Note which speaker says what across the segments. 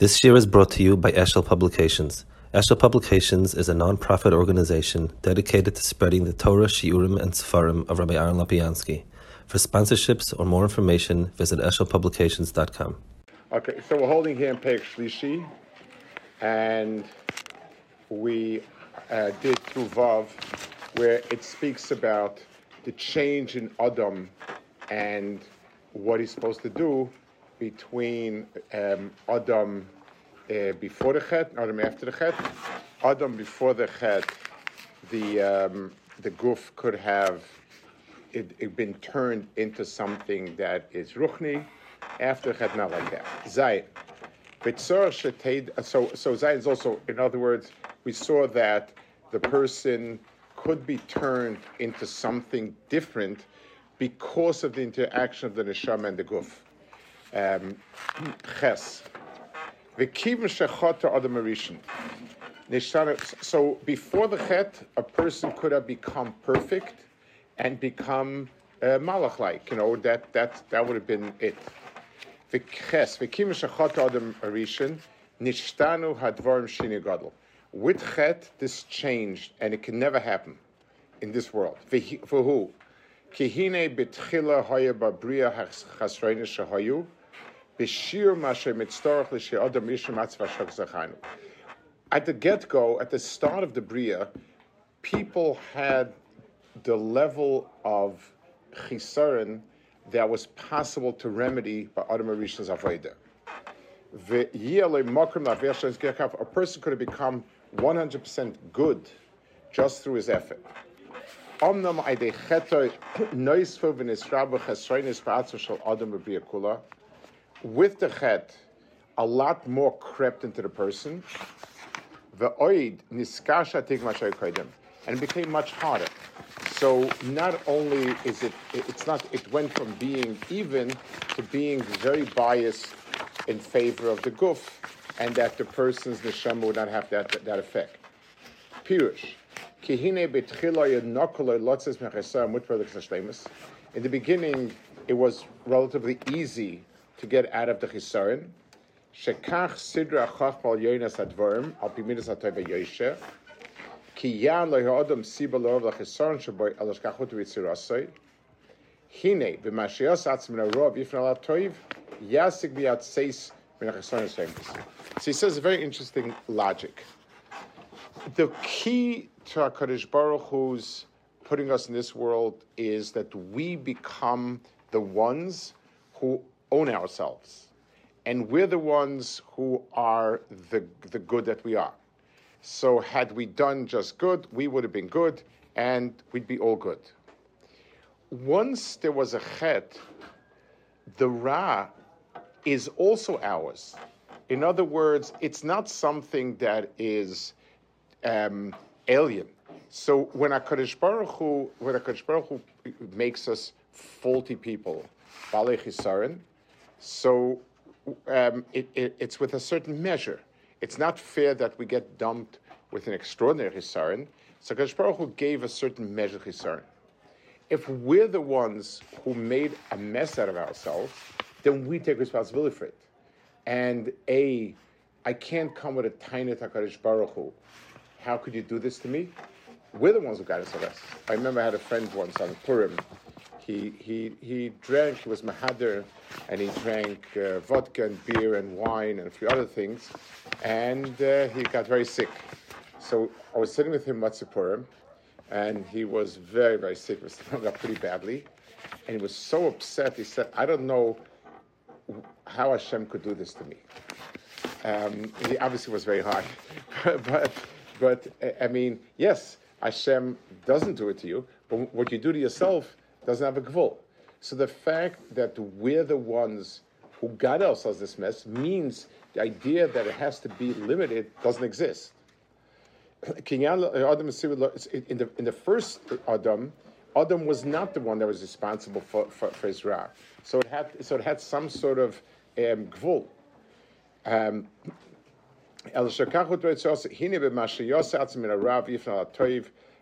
Speaker 1: This shiur is brought to you by Eshel Publications. Eshel Publications is a non-profit organization dedicated to spreading the Torah, Shiurim, and Sefarim of Rabbi Aaron Lapiansky. For sponsorships or more information, visit eshelpublications.com.
Speaker 2: Okay, so we're holding here in Perek Shlishi, and we uh, did through Vav, where it speaks about the change in Adam and what he's supposed to do between um, Adam uh, before the Chet Adam after the Chet. Adam before the Chet, the um, the goof could have it, it been turned into something that is ruchni. After the Chet, not like that. Zay. So, so Zay is also, in other words, we saw that the person could be turned into something different because of the interaction of the neshama and the guf. Um, ches. So before the chet, a person could have become perfect and become uh, malach-like. You know that that that would have been it. V'ches v'kim shechat adam arishin nishtanu hadvarim shini gadol. With chet, this changed, and it can never happen in this world. For who? Kihine betchila haya babria chasreina shahayu. At the get-go, at the start of the bria, people had the level of chisaron that was possible to remedy by Adam Arisha's Avodah. A person could have become 100% good just through his effort. With the chet, a lot more crept into the person. The oid niskasha And it became much harder. So not only is it, it's not, it went from being even to being very biased in favor of the guf, and that the person's neshama would not have that, that effect. Pirush. In the beginning, it was relatively easy to get out of the chisaron. Shekach sidra chachmal yonas advarim al pimidas atayva yoshe. Ki yan lo ha'adam siba lo la chisaron shaboy al vitzirasoi. Hine b'mashias atzmin arov yifna la toiv yasik biat seis min chisaron shaboy. So he says a very interesting logic. The key to HaKadosh Baruch Hu's putting us in this world is that we become the ones who own ourselves. And we're the ones who are the, the good that we are. So, had we done just good, we would have been good and we'd be all good. Once there was a chet, the ra is also ours. In other words, it's not something that is um, alien. So when Hakadosh Baruch Hu, when Hakadosh Baruch Hu makes us faulty people, balei so um, it, it, it's with a certain measure. It's not fair that we get dumped with an extraordinary chisaron. So Baruch Hu gave a certain measure chisaron. If we're the ones who made a mess out of ourselves, then we take responsibility for it. And a, I can't come with a tiny Hakadosh Baruch Hu how could you do this to me? We're the ones who got us arrested. I remember I had a friend once on Purim. He, he, he drank, he was Mahadir, and he drank uh, vodka and beer and wine and a few other things, and uh, he got very sick. So I was sitting with him Matzah Purim, and he was very, very sick. He was throwing up pretty badly. And he was so upset, he said, I don't know how Hashem could do this to me. Um, he obviously was very hard, but but I mean, yes, Hashem doesn't do it to you, but what you do to yourself doesn't have a gvul. So the fact that we're the ones who got ourselves this mess means the idea that it has to be limited doesn't exist. In the, in the first Adam, Adam was not the one that was responsible for, for, for his. So it had so it had some sort of um, gvul. Um,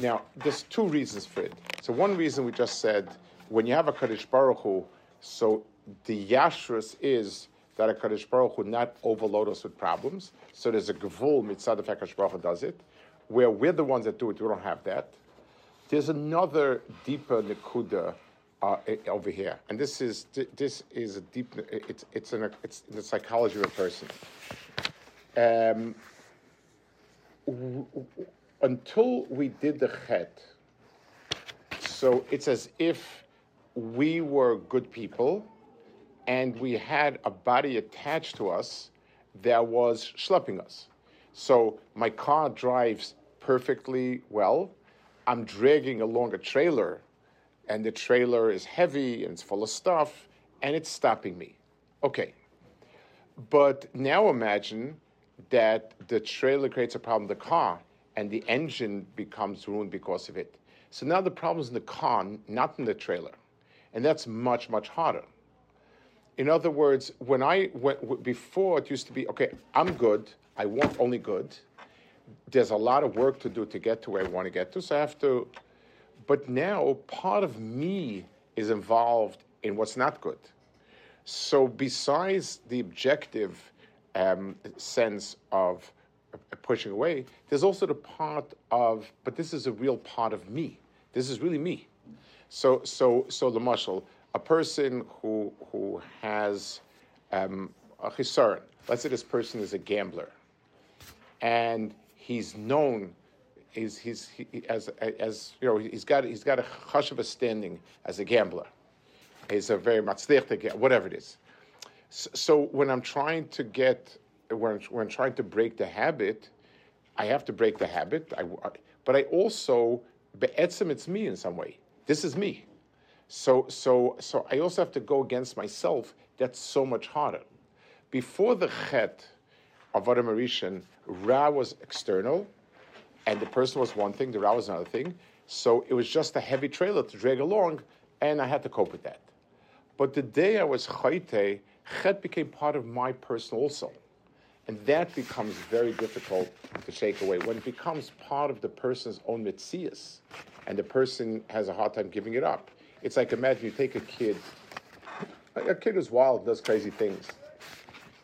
Speaker 2: now, there's two reasons for it. So one reason we just said, when you have a Kadosh Baruch Hu, so the Yashrus is that a Kadosh Baruch Hu not overload us with problems. So there's a Gevul mitzad of Kadosh Baruch Hu does it, where we're the ones that do it, we don't have that. There's another deeper Nikuda uh, over here, and this is this is a deep. It's it's in a, it's in the psychology of a person. Um, until we did the chet, so it's as if we were good people and we had a body attached to us that was schlepping us. So my car drives perfectly well. I'm dragging along a trailer, and the trailer is heavy and it's full of stuff, and it's stopping me. Okay. But now imagine that the trailer creates a problem in the car, and the engine becomes ruined because of it. So now the problem's in the car, not in the trailer. And that's much, much harder. In other words, when I went before, it used to be okay. I'm good. I want only good. There's a lot of work to do to get to where I want to get to, so I have to. But now, part of me is involved in what's not good. So, besides the objective um, sense of pushing away, there's also the part of, but this is a real part of me. This is really me. So, so, so the mashal, a person who who has um, a chisaron. Let's say this person is a gambler, and he's known. He's, he's he, as as you know he's got he's got a hush of a standing as a gambler. He's a very matzlich whatever it is. So, when I'm trying to get when when I'm trying to break the habit, I have to break the habit. I, but I also be'etzim it's me in some way. This is me. So, so, so I also have to go against myself. That's so much harder. Before the chet of Adam Arishan, Ra was external, and the person was one thing, the Ra was another thing. So it was just a heavy trailer to drag along, and I had to cope with that. But the day I was chayte, chet became part of my person also. And that becomes very difficult to shake away. When it becomes part of the person's own mitzias, and the person has a hard time giving it up. It's like imagine you take a kid, a kid who's wild, does crazy things.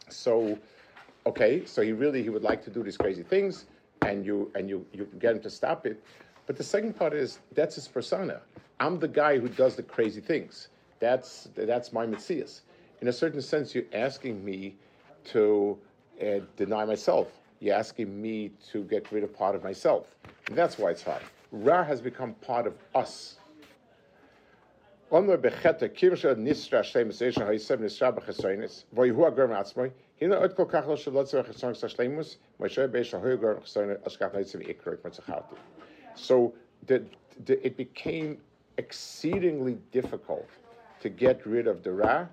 Speaker 2: So, okay, so he really he would like to do these crazy things, and you and you you get him to stop it. But the second part is that's his persona. I'm the guy who does the crazy things. That's that's my mitzias. In a certain sense, you're asking me to uh, deny myself. You're asking me to get rid of part of myself. And that's why it's hard. Ra has become part of us. So the, the, it became exceedingly difficult to get rid of the Ra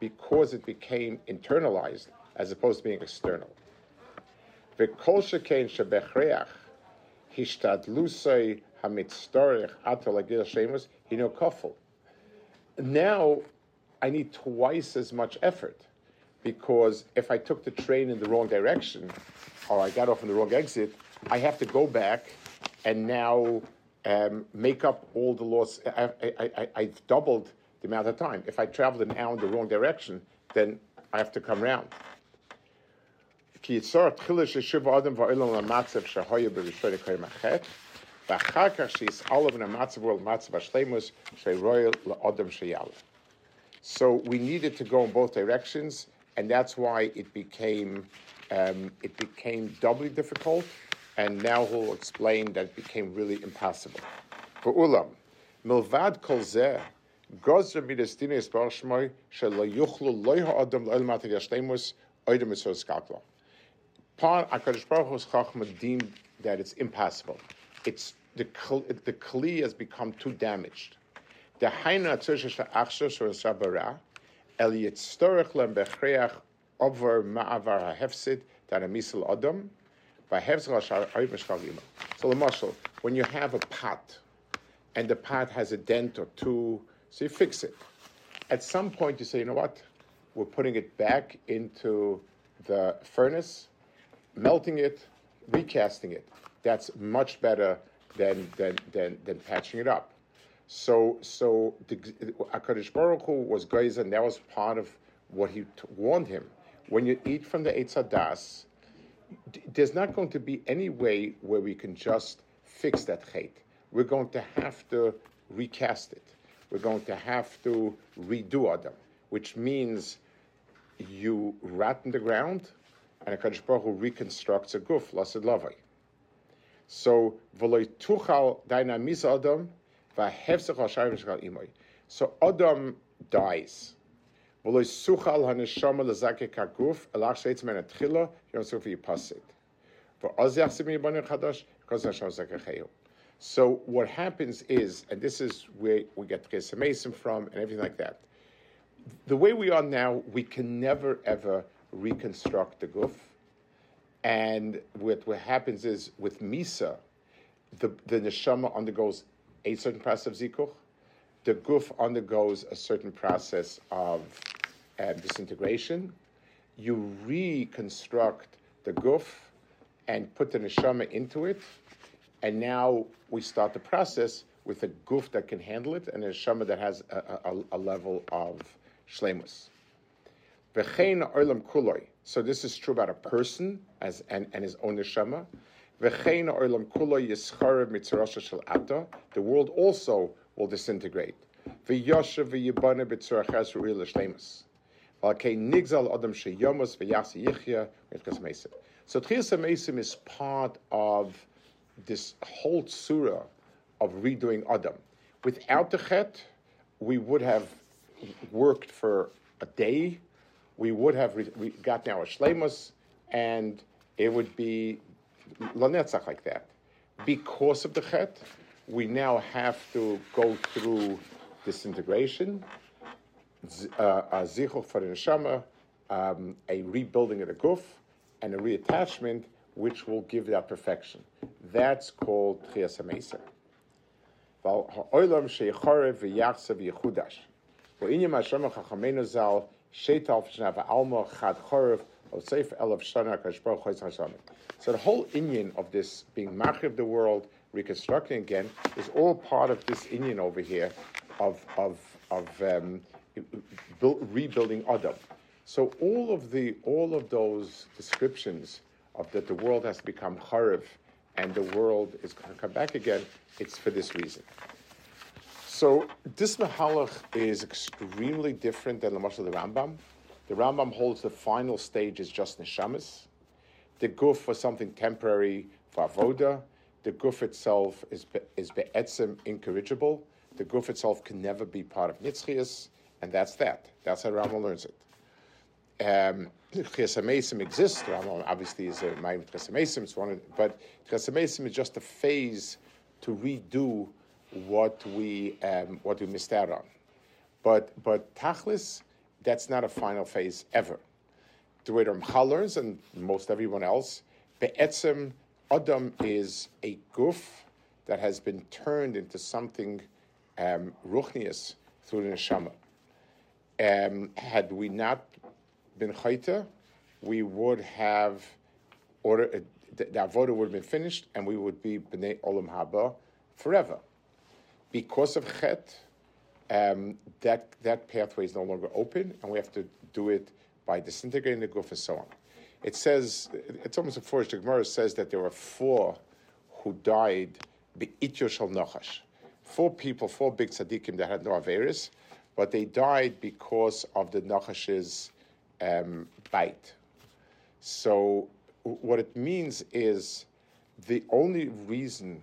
Speaker 2: because it became internalized as opposed to being external. Now I need twice as much effort because if I took the train in the wrong direction or I got off in the wrong exit, I have to go back and now um, make up all the loss. I, have doubled the amount of time. If I traveled an hour in the wrong direction, then I have to come round. So we needed to go in both directions, and that's why it became um, it became doubly difficult, and now he'll explain that it became really impossible. For ulam, milvad kolzer zeh, gozer midestine es barshmoy shelo yuchlu loy ha'adam lo'el mater yashlemus oidem es skakla part Hakadosh Baruch Hu's Chachma deemed that it's impossible. It's the the kli has become too damaged. The Haina Tzusha Achshos or Sabara El Yitztorach Lem Bechreach Over Ma'avar HaHefsid than a misal adam. So, the mashal when you have a pot and the pot has a dent or two, so you fix it. At some point, you say, you know what? We're putting it back into the furnace, melting it, recasting it. That's much better than, than, than, than patching it up. So, so the, Akadosh Baruch Hu was Geiz, and that was part of what he t- warned him. When you eat from the Eitz Hadas, there's not going to be any way where we can just fix that hate. We're going to have to recast it. We're going to have to redo Adam, which means you rat in the ground, and Hakadosh Baruch Hu reconstructs a guf, lasad lavai. So v'loy tuchal dynamis Adam v'hefsech al imoy. So Adam dies. V'loy suchal haneshama lezake kaguf elach sheitz men atchila yom sufi yipasit. V'oz yachsim yibanim chadash because Hashem zakacheu. So what happens is, and this is where we get Chesed Mason from and everything like that. The way we are now, we can never ever reconstruct the guf. And what, what happens is with Misa, the, the neshama undergoes a certain process of zikuch. The guf undergoes a certain process of uh, disintegration. You reconstruct the guf and put the neshama into it and now we start the process with a guf that can handle it and a neshama that has a, a, a level of shlemus. So this is true about a person as and, and his own neshama. The world also will disintegrate. So Tchias is part of this whole surah of redoing Adam. Without the Chet, we would have worked for a day, we would have re- we got now a Shlemus, and it would be Lanetzach like that. Because of the Chet, we now have to go through disintegration, uh, a zichuch for the neshama, um, a rebuilding of the guf, and a reattachment which will give that perfection. That's called Tchias HaMeser. So the whole inyan of this being Machiv the world, reconstructing again, is all part of this inyan over here of of of um, rebuilding Adam. So all of the all of those descriptions of that the world has become Hariv and the world is going to come back again, it's for this reason. So this Mahalach is extremely different than the Mashal the Rambam. The Rambam holds the final stage is just Neshamas. The Guf was something temporary for Avoda. The Guf itself is, is Be'etzim incorrigible. The Guf itself can never be part of Nitzchias, and that's that. That's how Rambam learns it. Um, exists. Obviously is a Ma'im Chesamesim, it's one of, but Chesamesim is just a phase to redo what we um, what we missed out on. But but Tachlis, that's not a final phase ever. The way Ramchal learns, and most everyone else, Be'etzim Adam is a goof that has been turned into something um, ruchnius through the neshama. Um, had we not been chayta, we would have order uh, the, the would have been finished, and we would be bnei olam haba forever. Because of chet, um, that that pathway is no longer open, and we have to do it by disintegrating the guf and so on. It says it's almost a forged. Gemara says that there were four who died beityo shal nachash. Four people, four big tzaddikim that had no averis, but they died because of the nachash's um, bite. So what it means is the only reason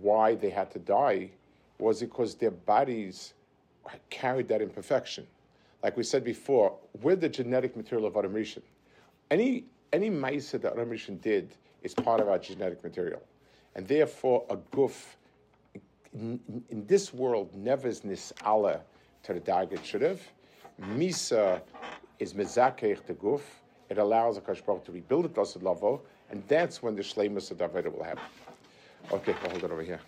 Speaker 2: why they had to die was because their bodies carried that imperfection. Like we said before, we're the genetic material of Adam Rishon. Any any ma'isa that Adam Rishon did is part of our genetic material, and therefore a guf in, in this world never is nis'ala to the dag it should have. Misa is mezakech the guf, it allows a Baruch to rebuild it, Dasid Lavo, and that's when the Shleimus of Davida will happen. Okay, I'll hold it over here.